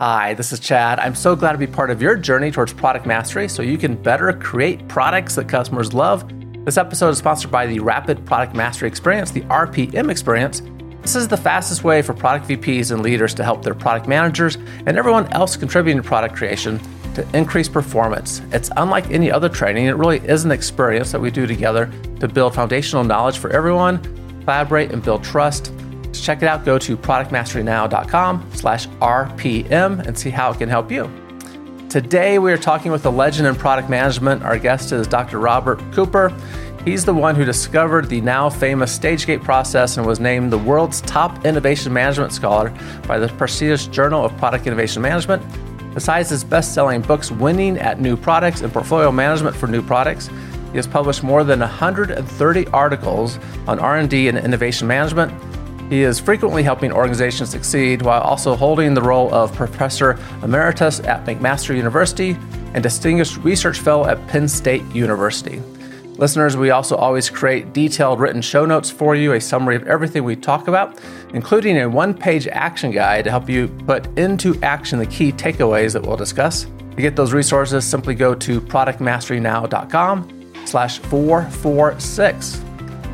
Hi, this is Chad. I'm so glad to be part of your journey towards product mastery so you can better create products that customers love. This episode is sponsored by the Rapid Product Mastery Experience, the RPM Experience. This is the fastest way for product VPs and leaders to help their product managers and everyone else contributing to product creation to increase performance. It's unlike any other training, it really is an experience that we do together to build foundational knowledge for everyone, collaborate, and build trust. Check it out, go to productmasterynow.com slash RPM and see how it can help you. Today, we are talking with a legend in product management. Our guest is Dr. Robert Cooper. He's the one who discovered the now famous Stage-Gate process and was named the world's top innovation management scholar by the prestigious Journal of Product Innovation Management. Besides his best-selling books Winning at New Products and Portfolio Management for New Products, he has published more than 130 articles on R&D and innovation management he is frequently helping organizations succeed while also holding the role of Professor Emeritus at McMaster University and Distinguished Research Fellow at Penn State University. Listeners, we also always create detailed written show notes for you, a summary of everything we talk about, including a one page action guide to help you put into action the key takeaways that we'll discuss. To get those resources, simply go to productmasterynow.com slash 446.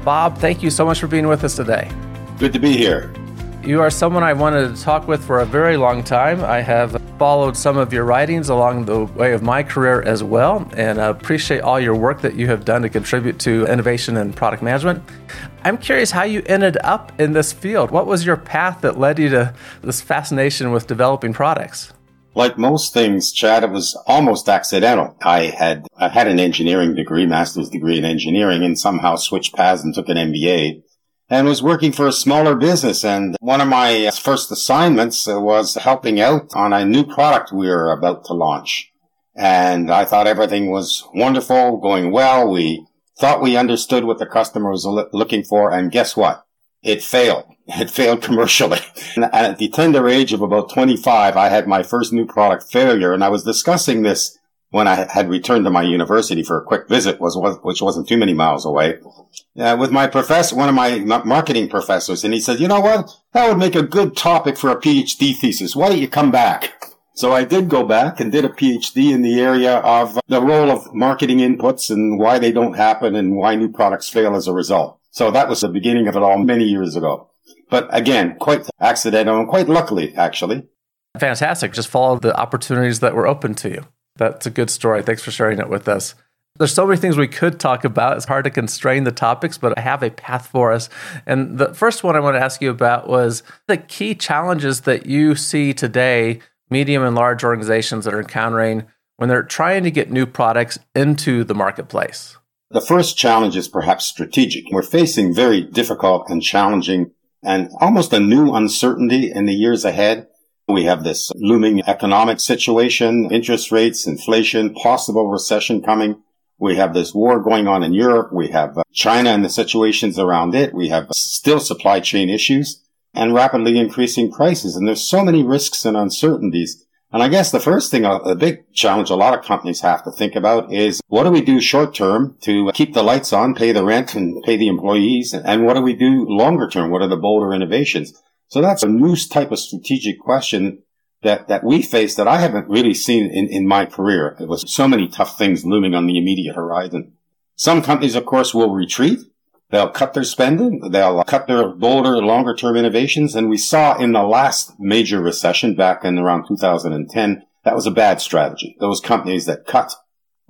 Bob, thank you so much for being with us today. Good to be here. You are someone I wanted to talk with for a very long time. I have followed some of your writings along the way of my career as well, and appreciate all your work that you have done to contribute to innovation and product management. I'm curious how you ended up in this field. What was your path that led you to this fascination with developing products? Like most things, Chad, it was almost accidental. I had I had an engineering degree, master's degree in engineering, and somehow switched paths and took an MBA and was working for a smaller business. And one of my uh, first assignments uh, was helping out on a new product we were about to launch. And I thought everything was wonderful, going well. We thought we understood what the customer was looking for. And guess what? It failed. It failed commercially. And at the tender age of about 25, I had my first new product failure. And I was discussing this when I had returned to my university for a quick visit, was, which wasn't too many miles away, uh, with my professor, one of my marketing professors, and he said, "You know what? That would make a good topic for a PhD thesis. Why don't you come back?" So I did go back and did a PhD in the area of the role of marketing inputs and why they don't happen and why new products fail as a result. So that was the beginning of it all many years ago. But again, quite accidental and quite luckily, actually. Fantastic. Just follow the opportunities that were open to you. That's a good story. Thanks for sharing it with us. There's so many things we could talk about. It's hard to constrain the topics, but I have a path for us. And the first one I want to ask you about was the key challenges that you see today, medium and large organizations that are encountering when they're trying to get new products into the marketplace. The first challenge is perhaps strategic. We're facing very difficult and challenging and almost a new uncertainty in the years ahead. We have this looming economic situation, interest rates, inflation, possible recession coming. We have this war going on in Europe. We have uh, China and the situations around it. We have still supply chain issues and rapidly increasing prices. And there's so many risks and uncertainties. And I guess the first thing, uh, a big challenge a lot of companies have to think about is what do we do short term to keep the lights on, pay the rent and pay the employees? And what do we do longer term? What are the bolder innovations? So that's a new type of strategic question that, that we face that I haven't really seen in, in my career. It was so many tough things looming on the immediate horizon. Some companies, of course, will retreat. They'll cut their spending. They'll cut their bolder, longer term innovations. And we saw in the last major recession back in around 2010, that was a bad strategy. Those companies that cut,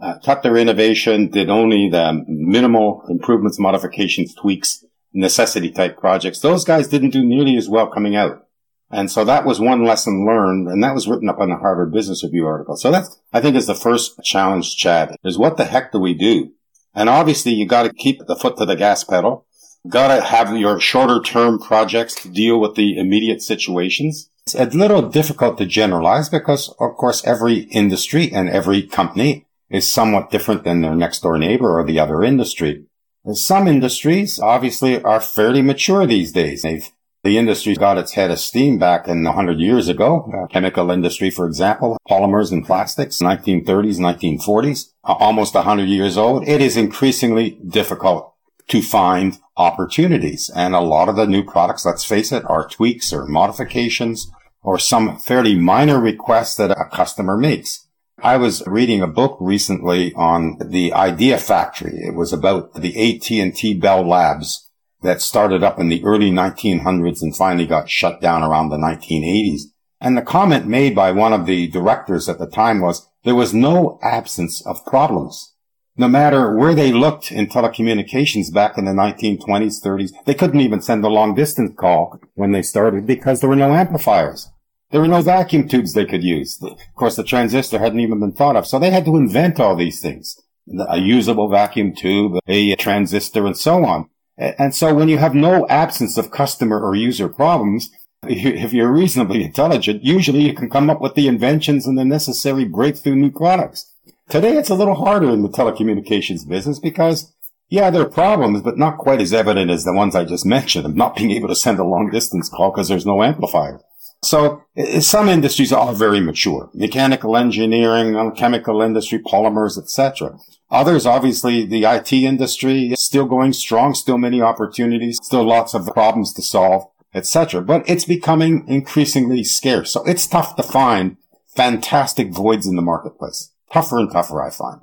uh, cut their innovation, did only the minimal improvements, modifications, tweaks, necessity type projects. Those guys didn't do nearly as well coming out. And so that was one lesson learned, and that was written up on the Harvard Business Review article. So that's, I think, is the first challenge, Chad, is what the heck do we do? And obviously you got to keep the foot to the gas pedal. Got to have your shorter term projects to deal with the immediate situations. It's a little difficult to generalize because, of course, every industry and every company is somewhat different than their next door neighbor or the other industry. Some industries obviously are fairly mature these days. They've, the industry got its head of steam back in 100 years ago. Uh, chemical industry, for example, polymers and plastics, 1930s, 1940s, uh, almost 100 years old. It is increasingly difficult to find opportunities. And a lot of the new products, let's face it, are tweaks or modifications or some fairly minor requests that a customer makes. I was reading a book recently on the Idea Factory. It was about the AT&T Bell Labs that started up in the early 1900s and finally got shut down around the 1980s. And the comment made by one of the directors at the time was there was no absence of problems. No matter where they looked in telecommunications back in the 1920s, 30s, they couldn't even send a long distance call when they started because there were no amplifiers. There were no vacuum tubes they could use. Of course, the transistor hadn't even been thought of. So they had to invent all these things. A usable vacuum tube, a transistor, and so on. And so when you have no absence of customer or user problems, if you're reasonably intelligent, usually you can come up with the inventions and the necessary breakthrough new products. Today it's a little harder in the telecommunications business because, yeah, there are problems, but not quite as evident as the ones I just mentioned of not being able to send a long distance call because there's no amplifier. So some industries are very mature. Mechanical engineering, chemical industry, polymers, etc. Others, obviously, the IT industry is still going strong, still many opportunities, still lots of problems to solve, etc. But it's becoming increasingly scarce. So it's tough to find fantastic voids in the marketplace. Tougher and tougher, I find.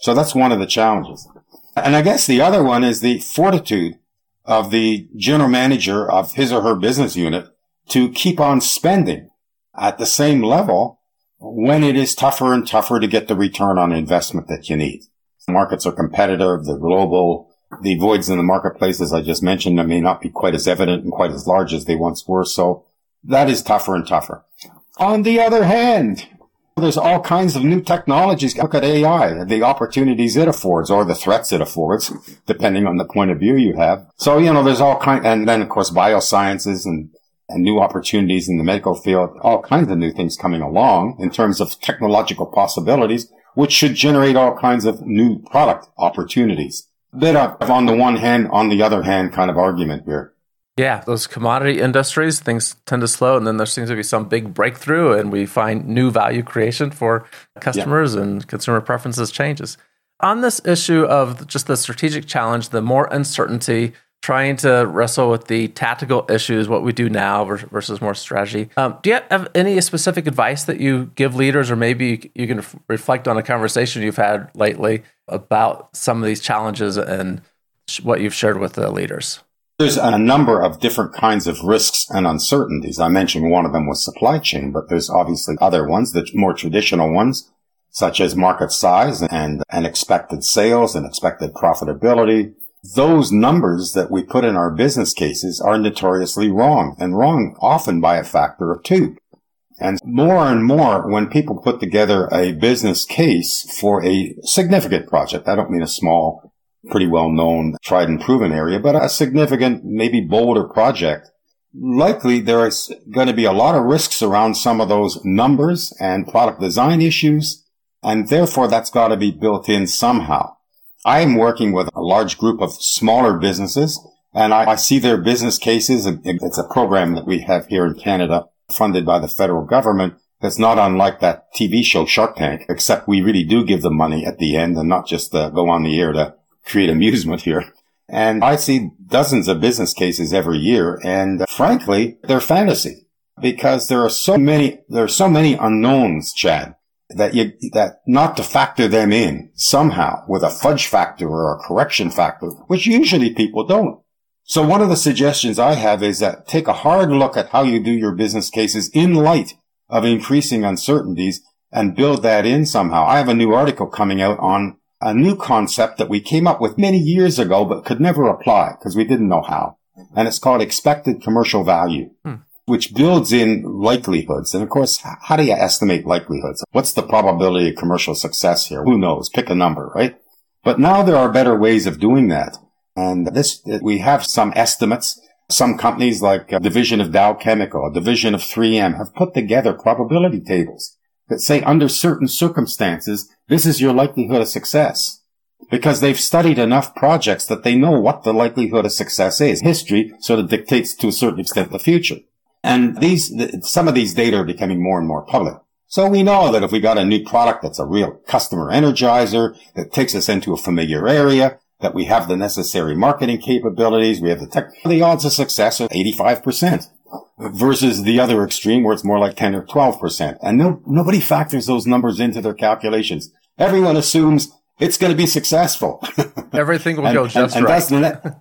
So that's one of the challenges. And I guess the other one is the fortitude of the general manager of his or her business unit to keep on spending at the same level when it is tougher and tougher to get the return on investment that you need. Markets are competitive. The global, the voids in the marketplace, as I just mentioned, may not be quite as evident and quite as large as they once were. So that is tougher and tougher. On the other hand, there's all kinds of new technologies. Look at AI, the opportunities it affords or the threats it affords, depending on the point of view you have. So, you know, there's all kind, and then of course biosciences and and new opportunities in the medical field, all kinds of new things coming along in terms of technological possibilities, which should generate all kinds of new product opportunities. Bit of on the one hand, on the other hand kind of argument here. Yeah, those commodity industries, things tend to slow, and then there seems to be some big breakthrough, and we find new value creation for customers, yeah. and consumer preferences changes. On this issue of just the strategic challenge, the more uncertainty, trying to wrestle with the tactical issues, what we do now versus more strategy. Um, do you have any specific advice that you give leaders, or maybe you can reflect on a conversation you've had lately about some of these challenges and what you've shared with the leaders? There's a number of different kinds of risks and uncertainties. I mentioned one of them was supply chain, but there's obviously other ones, the more traditional ones, such as market size and, and expected sales and expected profitability, those numbers that we put in our business cases are notoriously wrong and wrong often by a factor of two. And more and more when people put together a business case for a significant project, I don't mean a small, pretty well known, tried and proven area, but a significant, maybe bolder project, likely there is going to be a lot of risks around some of those numbers and product design issues. And therefore that's got to be built in somehow. I am working with a large group of smaller businesses and I, I, see their business cases. It's a program that we have here in Canada funded by the federal government. That's not unlike that TV show Shark Tank, except we really do give them money at the end and not just uh, go on the air to create amusement here. And I see dozens of business cases every year. And uh, frankly, they're fantasy because there are so many, there are so many unknowns, Chad that you, that not to factor them in somehow with a fudge factor or a correction factor, which usually people don't. So one of the suggestions I have is that take a hard look at how you do your business cases in light of increasing uncertainties and build that in somehow. I have a new article coming out on a new concept that we came up with many years ago, but could never apply because we didn't know how. And it's called expected commercial value. Hmm which builds in likelihoods. And of course, how do you estimate likelihoods? What's the probability of commercial success here? Who knows? Pick a number, right? But now there are better ways of doing that. And this, uh, we have some estimates. Some companies like a division of Dow Chemical, a division of 3M have put together probability tables that say under certain circumstances, this is your likelihood of success because they've studied enough projects that they know what the likelihood of success is. History sort of dictates to a certain extent the future. And these, some of these data are becoming more and more public. So we know that if we got a new product that's a real customer energizer that takes us into a familiar area, that we have the necessary marketing capabilities, we have the tech, the odds of success are 85%. versus the other extreme where it's more like 10 or 12%. And no, nobody factors those numbers into their calculations. Everyone assumes it's going to be successful. Everything will and, go just and, and right. Net,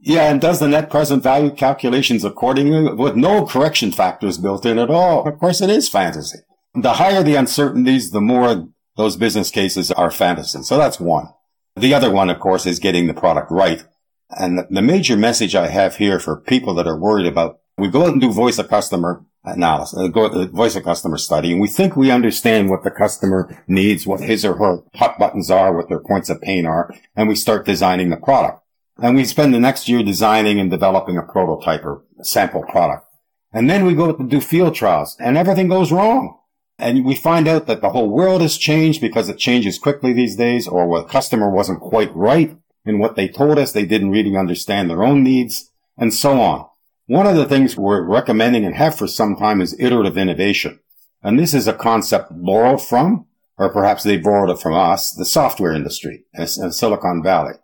yeah, and does the net present value calculations accordingly with no correction factors built in at all. Of course, it is fantasy. The higher the uncertainties, the more those business cases are fantasy. So that's one. The other one, of course, is getting the product right. And the major message I have here for people that are worried about, we go out and do voice of customer analysis, uh, go uh, voice of customer study, and we think we understand what the customer needs, what his or her hot buttons are, what their points of pain are, and we start designing the product. And we spend the next year designing and developing a prototype or a sample product. And then we go to do field trials and everything goes wrong. And we find out that the whole world has changed because it changes quickly these days or what customer wasn't quite right in what they told us. They didn't really understand their own needs and so on. One of the things we're recommending and have for some time is iterative innovation. And this is a concept borrowed from, or perhaps they borrowed it from us, the software industry in uh, Silicon Valley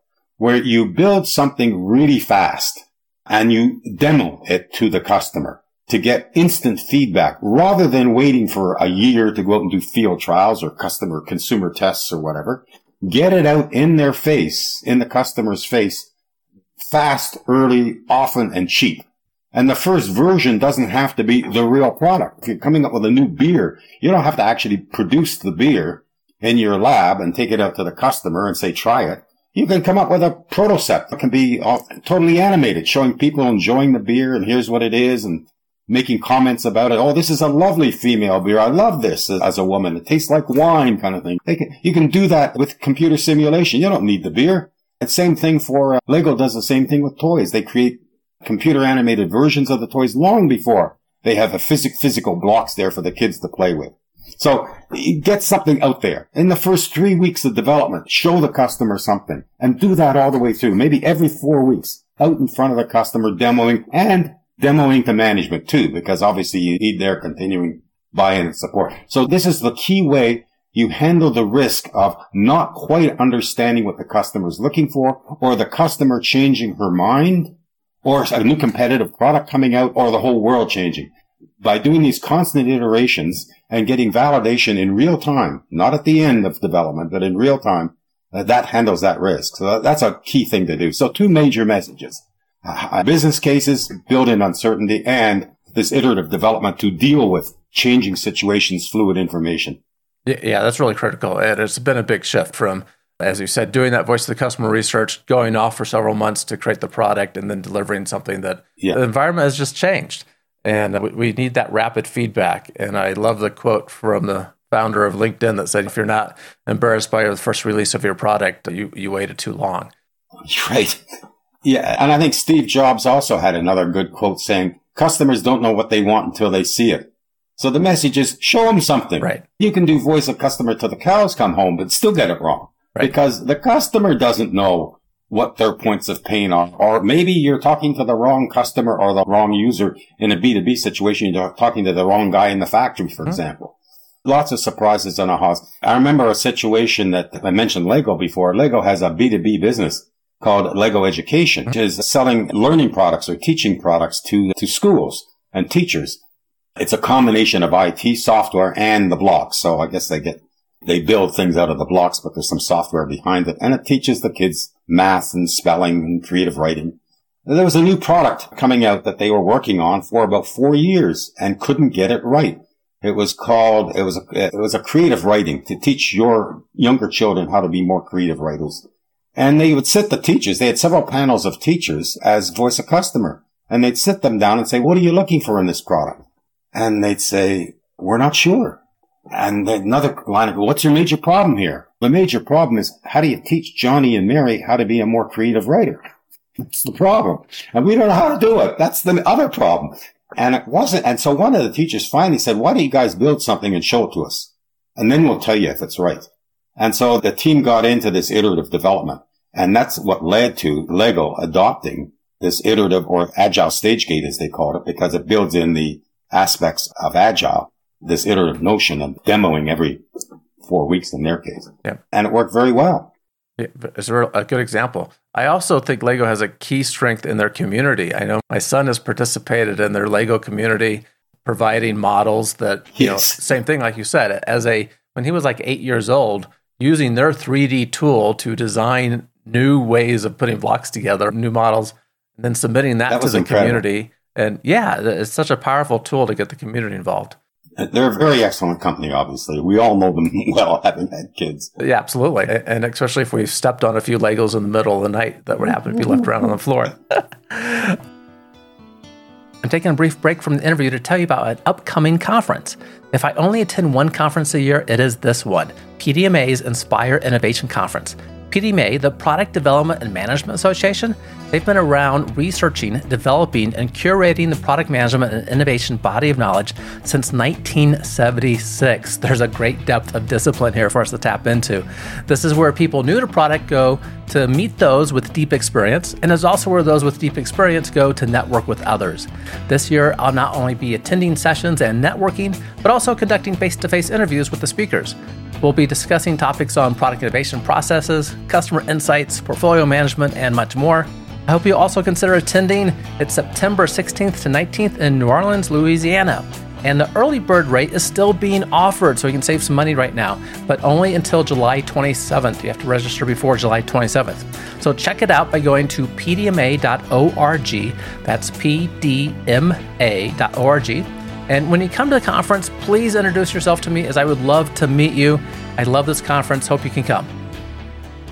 where you build something really fast and you demo it to the customer to get instant feedback rather than waiting for a year to go out and do field trials or customer consumer tests or whatever. Get it out in their face, in the customer's face, fast, early, often, and cheap. And the first version doesn't have to be the real product. If you're coming up with a new beer, you don't have to actually produce the beer in your lab and take it out to the customer and say, try it. You can come up with a prototype that can be totally animated, showing people enjoying the beer and here's what it is and making comments about it. Oh, this is a lovely female beer. I love this as a woman. It tastes like wine kind of thing. Can, you can do that with computer simulation. You don't need the beer. And same thing for uh, Lego does the same thing with toys. They create computer animated versions of the toys long before they have the phys- physical blocks there for the kids to play with. So get something out there in the first three weeks of development. Show the customer something and do that all the way through. Maybe every four weeks out in front of the customer demoing and demoing to management too, because obviously you need their continuing buy-in and support. So this is the key way you handle the risk of not quite understanding what the customer is looking for or the customer changing her mind or a new competitive product coming out or the whole world changing by doing these constant iterations and getting validation in real time, not at the end of development, but in real time, uh, that handles that risk. So that's a key thing to do. So two major messages. Uh, business cases build in uncertainty and this iterative development to deal with changing situations, fluid information. Yeah, that's really critical. And it's been a big shift from, as you said, doing that voice of the customer research, going off for several months to create the product and then delivering something that yeah. the environment has just changed. And we need that rapid feedback. And I love the quote from the founder of LinkedIn that said, if you're not embarrassed by the first release of your product, you, you waited too long. Right. Yeah. And I think Steve Jobs also had another good quote saying, customers don't know what they want until they see it. So the message is show them something. Right. You can do voice of customer till the cows come home, but still get it wrong. Right. Because the customer doesn't know what their points of pain are. Or maybe you're talking to the wrong customer or the wrong user in a B2B situation. You're talking to the wrong guy in the factory, for mm-hmm. example. Lots of surprises on a house. I remember a situation that I mentioned Lego before. Lego has a B2B business called Lego Education, which is selling learning products or teaching products to, to schools and teachers. It's a combination of IT software and the blocks. So I guess they get they build things out of the blocks, but there's some software behind it and it teaches the kids math and spelling and creative writing. There was a new product coming out that they were working on for about four years and couldn't get it right. It was called, it was, a, it was a creative writing to teach your younger children how to be more creative writers. And they would sit the teachers, they had several panels of teachers as voice of customer. And they'd sit them down and say, what are you looking for in this product? And they'd say, we're not sure. And another line of, what's your major problem here? The major problem is how do you teach Johnny and Mary how to be a more creative writer? That's the problem. And we don't know how to do it. That's the other problem. And it wasn't. And so one of the teachers finally said, why don't you guys build something and show it to us? And then we'll tell you if it's right. And so the team got into this iterative development. And that's what led to Lego adopting this iterative or agile stage gate, as they called it, because it builds in the aspects of agile this iterative notion of demoing every four weeks in their case. Yeah. And it worked very well. It's a good example. I also think Lego has a key strength in their community. I know my son has participated in their Lego community, providing models that, you yes. know, same thing, like you said, as a, when he was like eight years old, using their 3D tool to design new ways of putting blocks together, new models, and then submitting that, that to the incredible. community. And yeah, it's such a powerful tool to get the community involved. They're a very excellent company, obviously. We all know them well, having had kids. Yeah, absolutely. And especially if we stepped on a few Legos in the middle of the night that would happen to be left around on the floor. I'm taking a brief break from the interview to tell you about an upcoming conference. If I only attend one conference a year, it is this one PDMA's Inspire Innovation Conference. PDMA, the Product Development and Management Association, they've been around researching, developing, and curating the product management and innovation body of knowledge since 1976. There's a great depth of discipline here for us to tap into. This is where people new to product go to meet those with deep experience, and is also where those with deep experience go to network with others. This year, I'll not only be attending sessions and networking, but also conducting face to face interviews with the speakers. We'll be discussing topics on product innovation processes, customer insights, portfolio management, and much more. I hope you also consider attending. It's September 16th to 19th in New Orleans, Louisiana. And the early bird rate is still being offered, so you can save some money right now, but only until July 27th. You have to register before July 27th. So check it out by going to pdma.org. That's pdma.org and when you come to the conference, please introduce yourself to me as I would love to meet you. I love this conference. Hope you can come.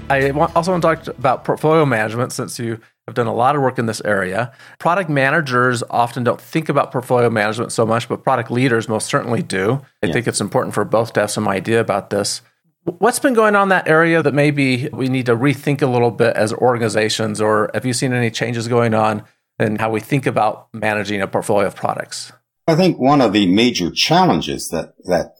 I also want to talk about portfolio management since you have done a lot of work in this area. Product managers often don't think about portfolio management so much, but product leaders most certainly do. I yeah. think it's important for both to have some idea about this. What's been going on in that area that maybe we need to rethink a little bit as organizations, or have you seen any changes going on in how we think about managing a portfolio of products? I think one of the major challenges that, that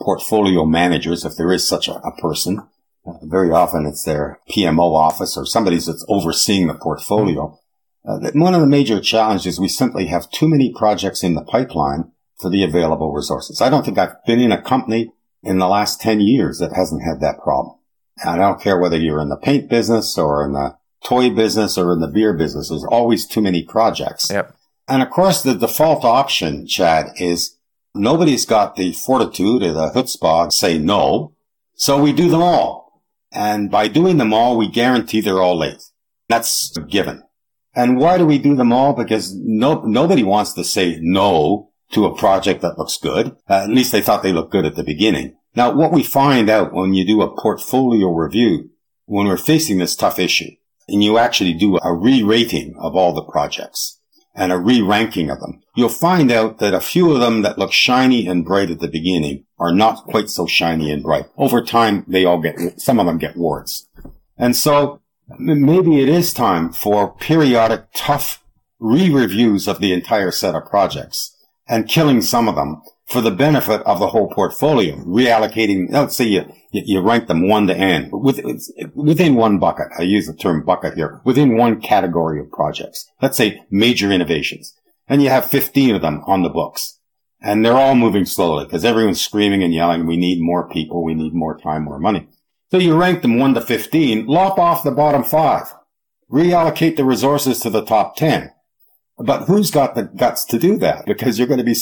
portfolio managers, if there is such a, a person, uh, very often it's their PMO office or somebody that's overseeing the portfolio. Uh, that one of the major challenges we simply have too many projects in the pipeline for the available resources. I don't think I've been in a company in the last 10 years that hasn't had that problem. And I don't care whether you're in the paint business or in the toy business or in the beer business. There's always too many projects. Yep. And of course, the default option, Chad, is nobody's got the fortitude or the chutzpah to say no. So we do them all. And by doing them all, we guarantee they're all late. That's given. And why do we do them all? Because no, nobody wants to say no to a project that looks good. Uh, at least they thought they looked good at the beginning. Now, what we find out when you do a portfolio review, when we're facing this tough issue, and you actually do a re-rating of all the projects, and a re-ranking of them, you'll find out that a few of them that look shiny and bright at the beginning are not quite so shiny and bright. Over time, they all get, some of them get warts. And so maybe it is time for periodic tough re-reviews of the entire set of projects and killing some of them for the benefit of the whole portfolio, reallocating, oh, let's say you, you rank them one to N, within one bucket. I use the term bucket here, within one category of projects. Let's say major innovations. And you have 15 of them on the books. And they're all moving slowly because everyone's screaming and yelling, we need more people, we need more time, more money. So you rank them 1 to 15, lop off the bottom five, reallocate the resources to the top 10 but who's got the guts to do that? Because you're going to be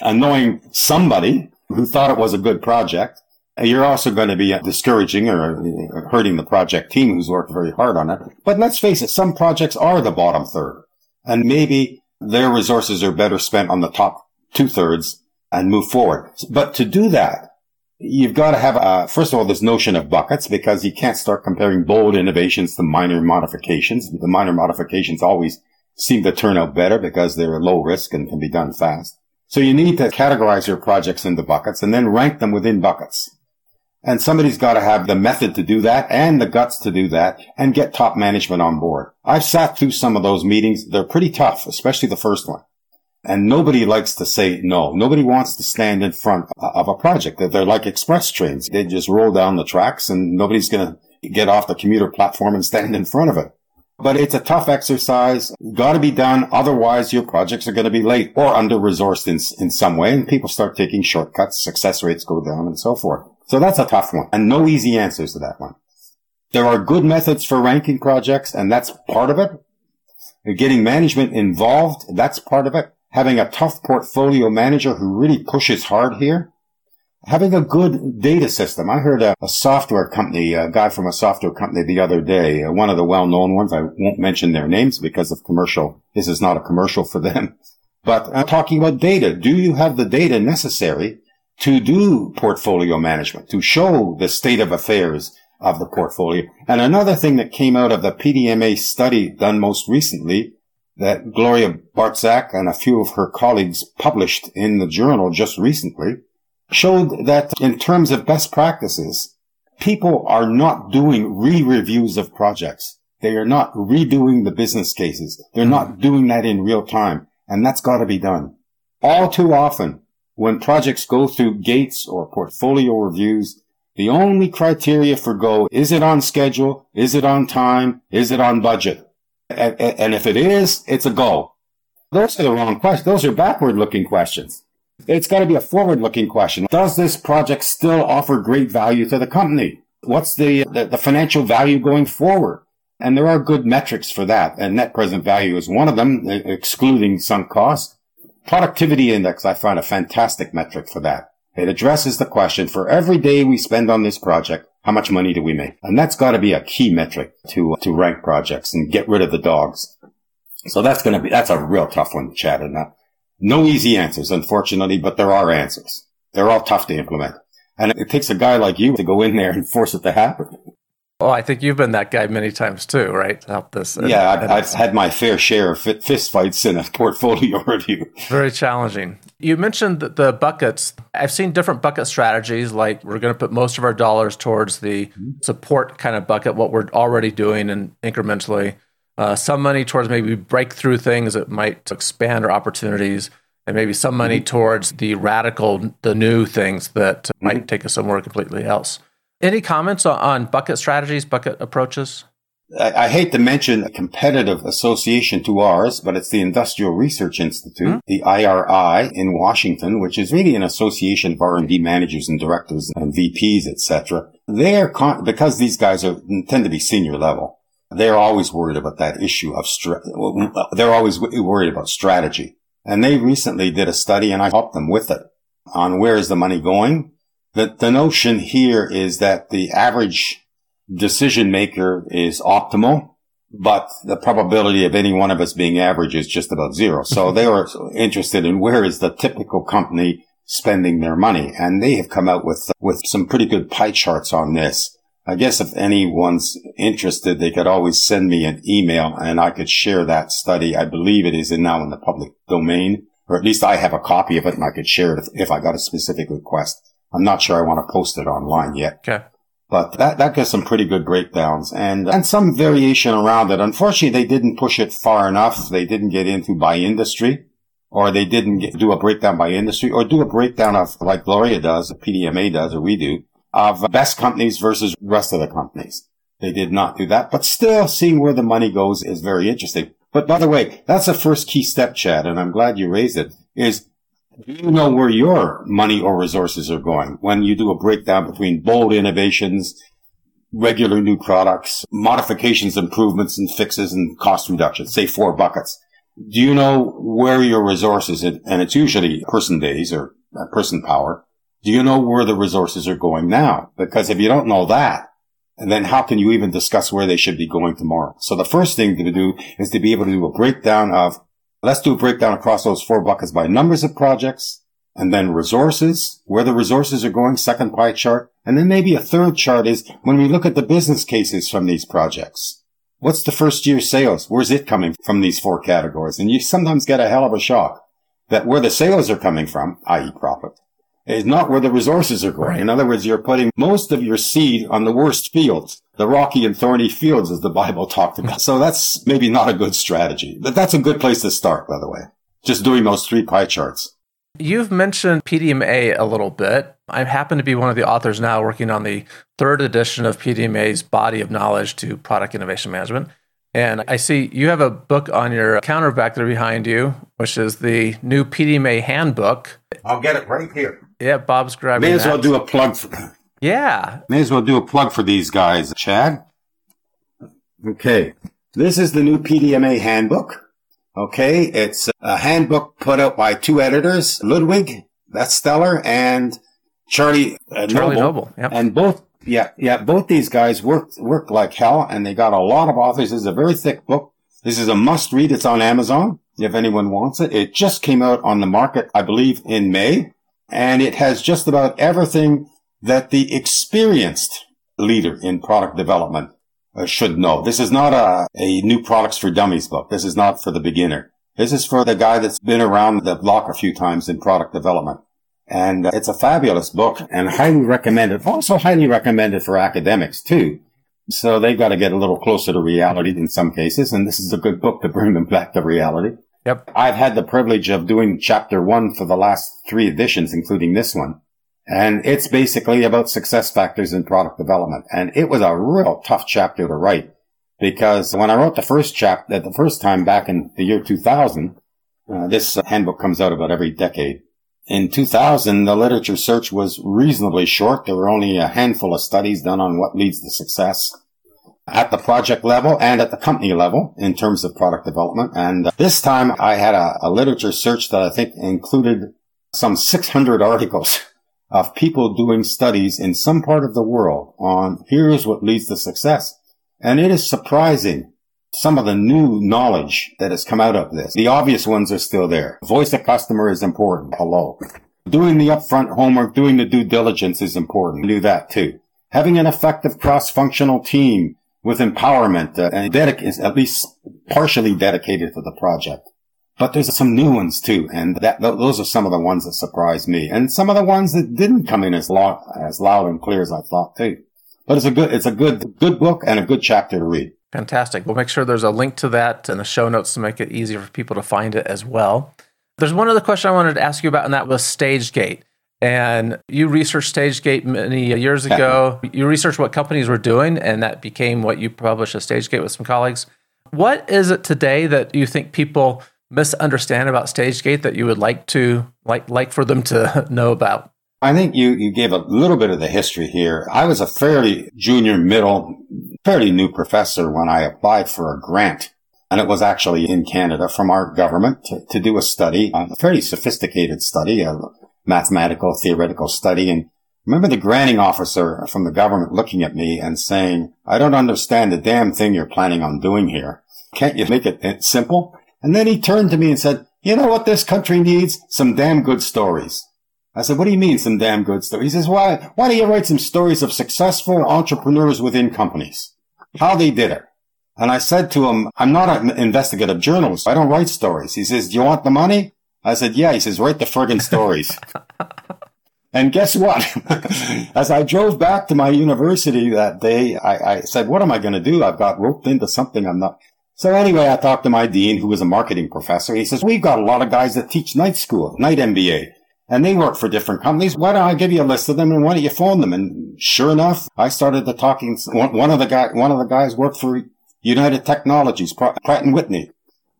annoying somebody who thought it was a good project. You're also going to be discouraging or hurting the project team who's worked very hard on it. But let's face it, some projects are the bottom third and maybe their resources are better spent on the top two thirds and move forward. But to do that, you've got to have, a, first of all, this notion of buckets because you can't start comparing bold innovations to minor modifications. The minor modifications always seem to turn out better because they're low risk and can be done fast. So you need to categorize your projects into buckets and then rank them within buckets. And somebody's got to have the method to do that and the guts to do that and get top management on board. I've sat through some of those meetings. They're pretty tough, especially the first one. And nobody likes to say no. Nobody wants to stand in front of a project. They're like express trains. They just roll down the tracks and nobody's going to get off the commuter platform and stand in front of it. But it's a tough exercise. Got to be done. Otherwise, your projects are going to be late or under resourced in, in some way. And people start taking shortcuts. Success rates go down and so forth. So that's a tough one and no easy answers to that one. There are good methods for ranking projects, and that's part of it. Getting management involved, that's part of it. Having a tough portfolio manager who really pushes hard here. Having a good data system. I heard a, a software company, a guy from a software company the other day, uh, one of the well-known ones. I won't mention their names because of commercial. This is not a commercial for them. But I'm talking about data. Do you have the data necessary to do portfolio management, to show the state of affairs of the portfolio? And another thing that came out of the PDMA study done most recently that Gloria Barczak and a few of her colleagues published in the journal just recently showed that in terms of best practices, people are not doing re-reviews of projects. They are not redoing the business cases. They're not doing that in real time. And that's got to be done. All too often, when projects go through gates or portfolio reviews, the only criteria for go, is it on schedule? Is it on time? Is it on budget? And, and if it is, it's a go. Those are the wrong questions. Those are backward looking questions. It's got to be a forward looking question. Does this project still offer great value to the company? What's the, the, the, financial value going forward? And there are good metrics for that. And net present value is one of them, excluding sunk costs. Productivity index, I find a fantastic metric for that. It addresses the question for every day we spend on this project, how much money do we make? And that's got to be a key metric to, to rank projects and get rid of the dogs. So that's going to be, that's a real tough one to chat that. No easy answers, unfortunately, but there are answers. They're all tough to implement. And it takes a guy like you to go in there and force it to happen. Oh, I think you've been that guy many times too, right? To help this. Yeah, I've, I've had my fair share of fist fights in a portfolio review. Very challenging. You mentioned the buckets. I've seen different bucket strategies, like we're going to put most of our dollars towards the mm-hmm. support kind of bucket, what we're already doing and incrementally. Uh, some money towards maybe breakthrough things that might expand our opportunities, and maybe some money mm-hmm. towards the radical, the new things that mm-hmm. might take us somewhere completely else. Any comments on bucket strategies, bucket approaches? I, I hate to mention a competitive association to ours, but it's the Industrial Research Institute, mm-hmm. the IRI in Washington, which is really an association of R&D managers and directors and VPs, etc. They're con- because these guys are tend to be senior level. They're always worried about that issue of stra- they're always worried about strategy. And they recently did a study and I helped them with it on where is the money going the, the notion here is that the average decision maker is optimal, but the probability of any one of us being average is just about zero. So they were interested in where is the typical company spending their money. And they have come out with, with some pretty good pie charts on this. I guess if anyone's interested, they could always send me an email and I could share that study. I believe it is in now in the public domain, or at least I have a copy of it and I could share it if, if I got a specific request. I'm not sure I want to post it online yet. Okay. But that, that gives some pretty good breakdowns and, and some variation around it. Unfortunately, they didn't push it far enough. They didn't get into by industry or they didn't get, do a breakdown by industry or do a breakdown of like Gloria does, or PDMA does, or we do of best companies versus rest of the companies. They did not do that, but still seeing where the money goes is very interesting. But by the way, that's the first key step, Chad, and I'm glad you raised it, is do you know where your money or resources are going when you do a breakdown between bold innovations, regular new products, modifications, improvements and fixes and cost reductions, say four buckets? Do you know where your resources, and it's usually person days or uh, person power. Do you know where the resources are going now? Because if you don't know that, then how can you even discuss where they should be going tomorrow? So the first thing to do is to be able to do a breakdown of Let's do a breakdown across those four buckets by numbers of projects and then resources, where the resources are going, second pie chart. And then maybe a third chart is when we look at the business cases from these projects. What's the first year sales? Where's it coming from these four categories? And you sometimes get a hell of a shock that where the sales are coming from, i.e. profit, is not where the resources are going. Right. In other words, you're putting most of your seed on the worst fields, the rocky and thorny fields, as the Bible talked about. So that's maybe not a good strategy, but that's a good place to start, by the way. Just doing those three pie charts. You've mentioned PDMA a little bit. I happen to be one of the authors now working on the third edition of PDMA's body of knowledge to product innovation management. And I see you have a book on your counter back there behind you, which is the new PDMA handbook. I'll get it right here. Yeah, Bob's grabbing. May as that. well do a plug for. Yeah. May as well do a plug for these guys, Chad. Okay. This is the new PDMA handbook. Okay. It's a handbook put out by two editors, Ludwig, Bstieler, and Charlie, uh, Charlie Noble. Noble. Yep. And both, yeah, yeah, both these guys worked, worked like hell and they got a lot of authors. This is a very thick book. This is a must read. It's on Amazon if anyone wants it. It just came out on the market, I believe, in May and it has just about everything that the experienced leader in product development uh, should know. This is not a, a new products for dummies book. This is not for the beginner. This is for the guy that's been around the block a few times in product development. And uh, it's a fabulous book and highly recommended. Also highly recommended for academics too. So they've got to get a little closer to reality in some cases. And this is a good book to bring them back to reality. Yep. I've had the privilege of doing chapter one for the last three editions, including this one. And it's basically about success factors in product development. And it was a real tough chapter to write because when I wrote the first chapter, the first time back in the year 2000, uh, this handbook comes out about every decade. In 2000, the literature search was reasonably short. There were only a handful of studies done on what leads to success at the project level and at the company level in terms of product development. And uh, this time I had a, a literature search that I think included some 600 articles of people doing studies in some part of the world on here's what leads to success. And it is surprising some of the new knowledge that has come out of this. The obvious ones are still there. Voice of customer is important. Hello. Doing the upfront homework, doing the due diligence is important. Do that too. Having an effective cross-functional team with empowerment uh, and dedic- is at least partially dedicated to the project. But there's some new ones too, and that, th- those are some of the ones that surprised me, and some of the ones that didn't come in as, lo- as loud and clear as I thought too. But it's a good, it's a good, good book and a good chapter to read. Fantastic. We'll make sure there's a link to that in the show notes to make it easier for people to find it as well. There's one other question I wanted to ask you about, and that was StageGate. And you researched StageGate many years ago. you researched what companies were doing, and that became what you published at StageGate with some colleagues. What is it today that you think people misunderstand about StageGate that you would like to like like for them to know about? I think you, you gave a little bit of the history here. I was a fairly junior middle, fairly new professor when I applied for a grant. And it was actually in Canada from our government to, to do a study, a fairly sophisticated study, a mathematical theoretical study. And remember the granting officer from the government looking at me and saying, I don't understand the damn thing you're planning on doing here. Can't you make it eh, simple? And then he turned to me and said, you know what this country needs? Some damn good stories. I said, what do you mean some damn good stories? He says, why, why don't you write some stories of successful entrepreneurs within companies? How they did it. And I said to him, I'm not an investigative journalist. I don't write stories. He says, do you want the money? I said, yeah. He says, write the friggin' stories. and guess what? As I drove back to my university that day, I, I said, what am I going to do? I've got roped into something I'm not. So anyway, I talked to my dean, who was a marketing professor. He says, we've got a lot of guys that teach night school, night MBA, and they work for different companies. Why don't I give you a list of them and why don't you phone them? And sure enough, I started the talking. One of the guy, one of the guys worked for United Technologies, Pratt and Whitney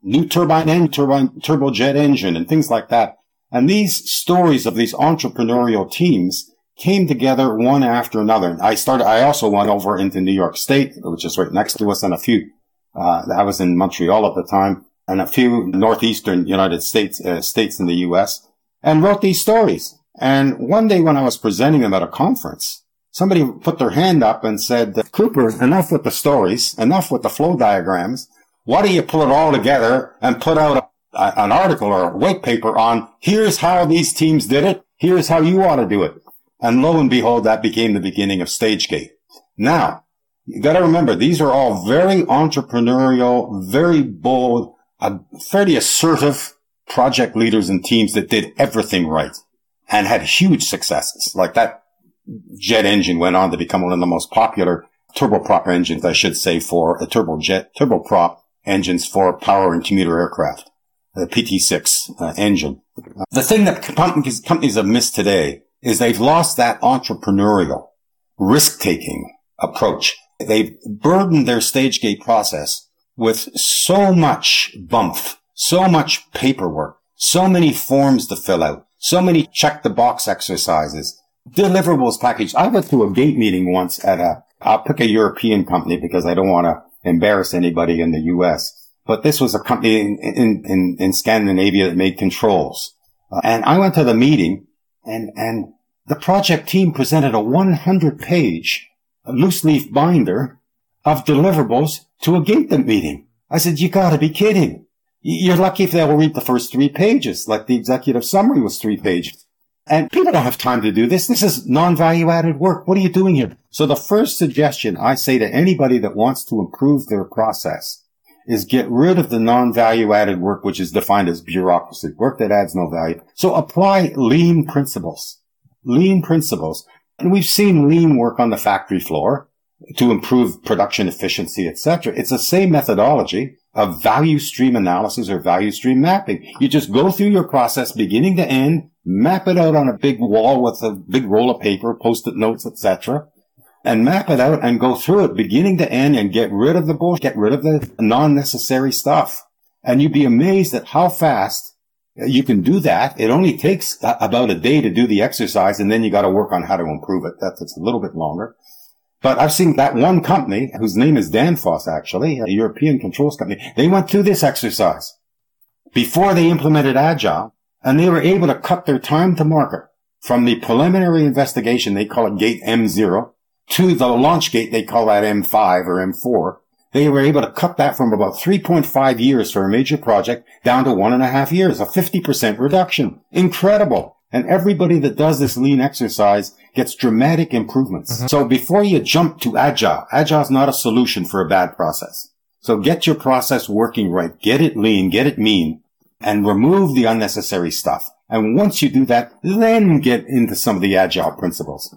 new turbine and turbine, turbojet engine and things like that. And these stories of these entrepreneurial teams came together one after another. I started, I also went over into New York State, which is right next to us and a few, uh, I was in Montreal at the time and a few northeastern United States, uh, states in the U.S. and wrote these stories. And one day when I was presenting them at a conference, somebody put their hand up and said, Cooper, enough with the stories, enough with the flow diagrams. Why don't you pull it all together and put out a, an article or a white paper on here's how these teams did it. Here's how you ought to do it. And lo and behold, that became the beginning of StageGate. Now, you got to remember, these are all very entrepreneurial, very bold, uh, fairly assertive project leaders and teams that did everything right and had huge successes. Like that jet engine went on to become one of the most popular turboprop engines, I should say, for a turbojet, turboprop engines for power and commuter aircraft, the PT6 uh, engine. the thing that companies, have missed today is they've lost that entrepreneurial, risk-taking approach. They've burdened their stage gate process with so much bump, so much paperwork, so many forms to fill out, so many check the box exercises, deliverables package. I went to a gate meeting once at a, I'll pick a European company because I don't want to embarrass anybody in the U.S. But this was a company in, in, in, in Scandinavia that made controls. Uh, and I went to the meeting and, and the project team presented a 100 page loose leaf binder of deliverables to a Gateway meeting. I said, you gotta be kidding. You're lucky if they will read the first three pages, like the executive summary was three pages. And people don't have time to do this. This is non-value added work. What are you doing here? So the first suggestion I say to anybody that wants to improve their process is get rid of the non-value added work, which is defined as bureaucracy, work that adds no value. So apply lean principles, lean principles. And we've seen lean work on the factory floor to improve production efficiency, etc. It's the same methodology of value stream analysis or value stream mapping. You just go through your process beginning to end, map it out on a big wall with a big roll of paper, post-it notes, etc. And map it out and go through it beginning to end and get rid of the bullshit, get rid of the non-necessary stuff. And you'd be amazed at how fast you can do that. It only takes about a day to do the exercise and then you got to work on how to improve it. That's a little bit longer. But I've seen that one company whose name is Danfoss, actually, a European controls company. They went through this exercise before they implemented Agile and they were able to cut their time to market from the preliminary investigation. They call it gate M0 to the launch gate. They call that M5 or M4. They were able to cut that from about 3.5 years for a major project down to one and a half years, a 50% reduction. Incredible. And everybody that does this lean exercise gets dramatic improvements. Mm-hmm. So before you jump to agile, agile is not a solution for a bad process. So get your process working right. Get it lean, get it mean and remove the unnecessary stuff. And once you do that, then get into some of the agile principles.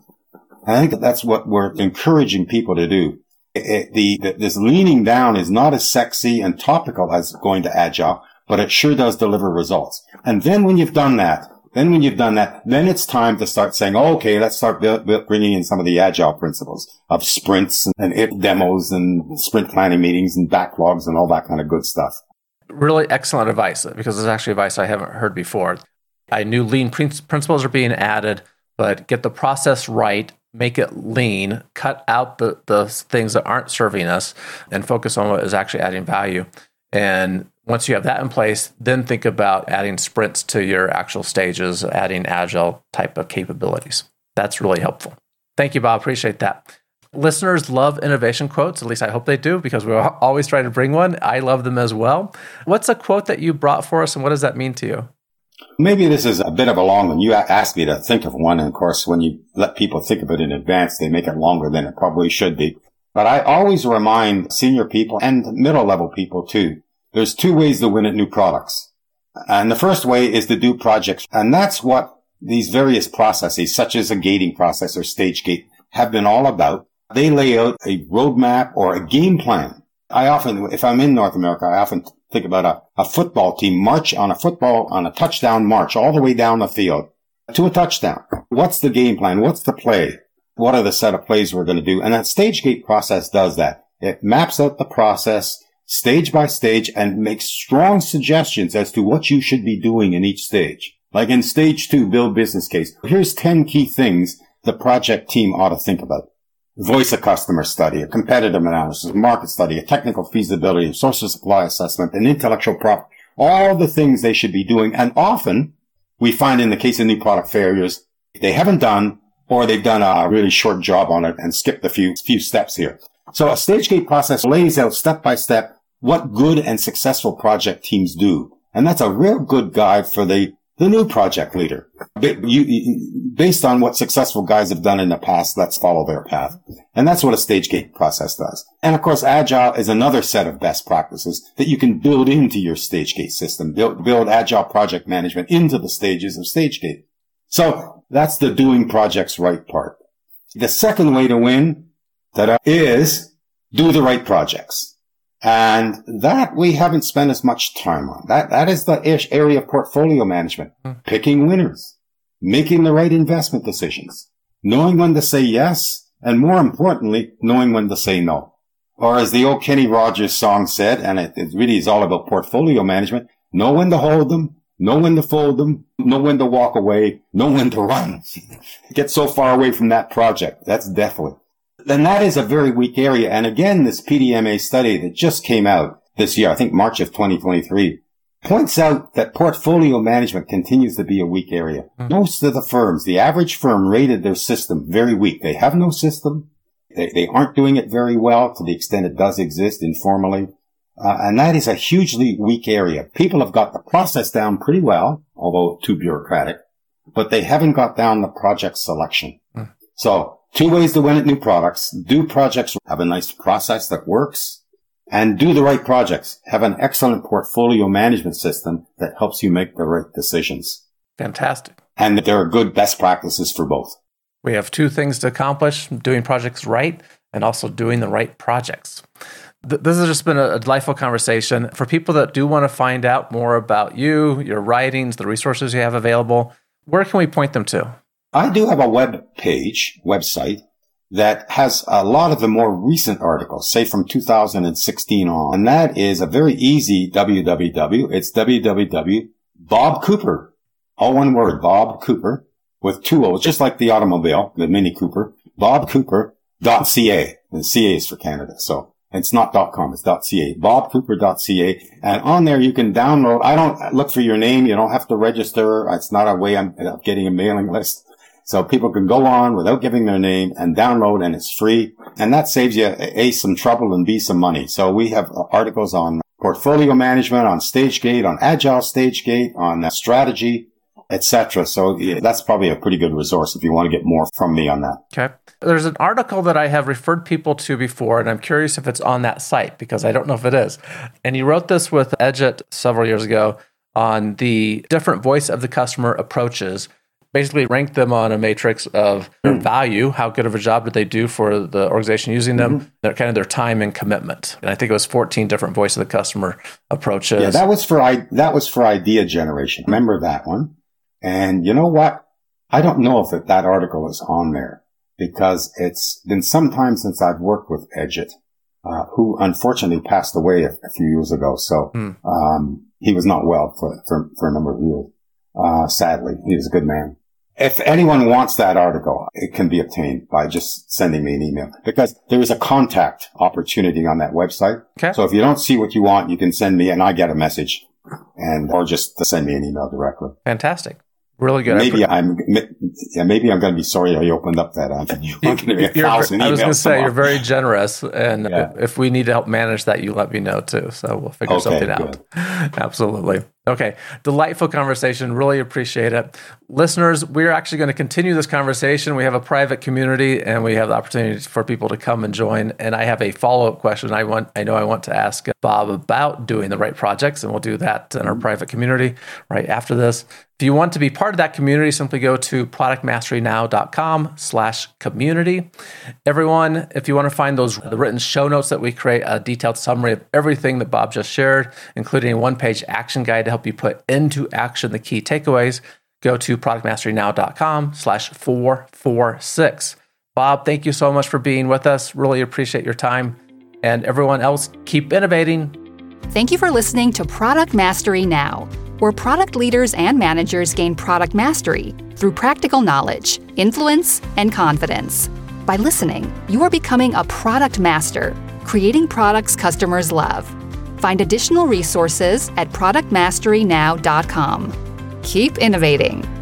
I think that that's what we're encouraging people to do. It, it, the, the, this leaning down is not as sexy and topical as going to agile, but it sure does deliver results. And then when you've done that, then when you've done that, then it's time to start saying, oh, okay, let's start bringing in some of the agile principles of sprints and it demos and sprint planning meetings and backlogs and all that kind of good stuff. Really excellent advice because it's actually advice I haven't heard before. I knew lean principles are being added, but get the process right, make it lean, cut out the, the things that aren't serving us, and focus on what is actually adding value. And once you have that in place, then think about adding sprints to your actual stages, adding agile type of capabilities. That's really helpful. Thank you, Bob. Appreciate that. Listeners love innovation quotes. At least I hope they do because we're always trying to bring one. I love them as well. What's a quote that you brought for us and what does that mean to you? Maybe this is a bit of a long one. You asked me to think of one. And of course, when you let people think of it in advance, they make it longer than it probably should be. But I always remind senior people and middle level people too there's two ways to win at new products. And the first way is to do projects. And that's what these various processes, such as a gating process or stage gate, have been all about. They lay out a roadmap or a game plan. I often, if I'm in North America, I often think about a, a football team march on a football, on a touchdown march all the way down the field to a touchdown. What's the game plan? What's the play? What are the set of plays we're going to do? And that stage gate process does that. It maps out the process stage by stage and makes strong suggestions as to what you should be doing in each stage. Like in stage two, build business case. Here's 10 key things the project team ought to think about. Voice a customer study, a competitive analysis, a market study, a technical feasibility, a source of supply assessment, an intellectual property, all the things they should be doing. And often we find in the case of new product failures, they haven't done or they've done a really short job on it and skipped a few, few steps here. So a stage gate process lays out step by step what good and successful project teams do. And that's a real good guide for the, the new project leader. based on what successful guys have done in the past, let's follow their path. And that's what a stage gate process does. And of course, agile is another set of best practices that you can build into your stage gate system, build, build agile project management into the stages of stage gate. So that's the doing projects right part. The second way to win that is do the right projects. And that we haven't spent as much time on. That, that is the ish area of portfolio management. Mm. Picking winners, making the right investment decisions, knowing when to say yes, and more importantly, knowing when to say no. Or as the old Kenny Rogers song said, and it, it really is all about portfolio management, know when to hold them, know when to fold them, know when to walk away, know when to run. Get so far away from that project. That's definitely then that is a very weak area. And again, this PDMA study that just came out this year, I think March of 2023, points out that portfolio management continues to be a weak area. Mm-hmm. Most of the firms, the average firm rated their system very weak. They have no system. They, they aren't doing it very well to the extent it does exist informally. Uh, and that is a hugely weak area. People have got the process down pretty well, although too bureaucratic, but they haven't got down the project selection. Mm. So two ways to win at new products. Do projects have a nice process that works and do the right projects. Have an excellent portfolio management system that helps you make the right decisions. Fantastic. And there are good best practices for both. We have two things to accomplish doing projects right and also doing the right projects. This has just been a delightful conversation. For people that do want to find out more about you, your writings, the resources you have available, where can we point them to? I do have a web page, website, that has a lot of the more recent articles, say from 2016 on. And that is a very easy www. It's www. Bob Cooper. All one word, Bob Cooper with two O's, just like the automobile, the Mini Cooper, bobcooper.ca. And CA is for Canada. So it's not .com, it's .ca, bobcooper.ca. And on there you can download. I don't look for your name. You don't have to register. It's not a way I'm getting a mailing list. So people can go on without giving their name and download and it's free. And that saves you A, some trouble and B, some money. So we have articles on portfolio management, on StageGate, on agile StageGate, on uh, strategy, etc. So that's probably a pretty good resource if you want to get more from me on that. Okay. There's an article that I have referred people to before, and I'm curious if it's on that site because I don't know if it is. And you wrote this with Edgett several years ago on the different voice of the customer approaches. Basically, rank them on a matrix of their mm. value, how good of a job did they do for the organization using them, mm-hmm. their kind of their time and commitment. And I think it was 14 different voice of the customer approaches. Yeah, that was for I that was for idea generation. Remember that one? And you know what? I don't know if that article is on there because it's been some time since I've worked with Edgett, uh, who unfortunately passed away a, a few years ago. So, mm. um, he was not well for, for, for a number of years. Uh, sadly, he was a good man. If anyone wants that article, it can be obtained by just sending me an email because there is a contact opportunity on that website. Okay. So if you don't see what you want, you can send me and I get a message and, or just send me an email directly. Fantastic. Really good. Maybe I'm, yeah, maybe I'm going to be sorry I opened up that avenue. I'm going to be a thousand I was going to say you're very generous, and yeah. if we need to help manage that, you let me know too. So we'll figure okay, something out. Absolutely. Okay, delightful conversation. Really appreciate it. Listeners, we're actually going to continue this conversation. We have a private community and we have the opportunity for people to come and join. And I have a follow up question I want I know I want to ask Bob about doing the right projects, and we'll do that in our private community right after this. If you want to be part of that community, simply go to productmasterynow.com slash community. Everyone, if you want to find those the written show notes that we create, a detailed summary of everything that Bob just shared, including a one-page action guide help you put into action the key takeaways, go to productmasterynow.com slash 446. Bob, thank you so much for being with us. Really appreciate your time. And everyone else, keep innovating. Thank you for listening to Product Mastery Now, where product leaders and managers gain product mastery through practical knowledge, influence, and confidence. By listening, you are becoming a product master, creating products customers love. Find additional resources at productmasterynow.com. Keep innovating.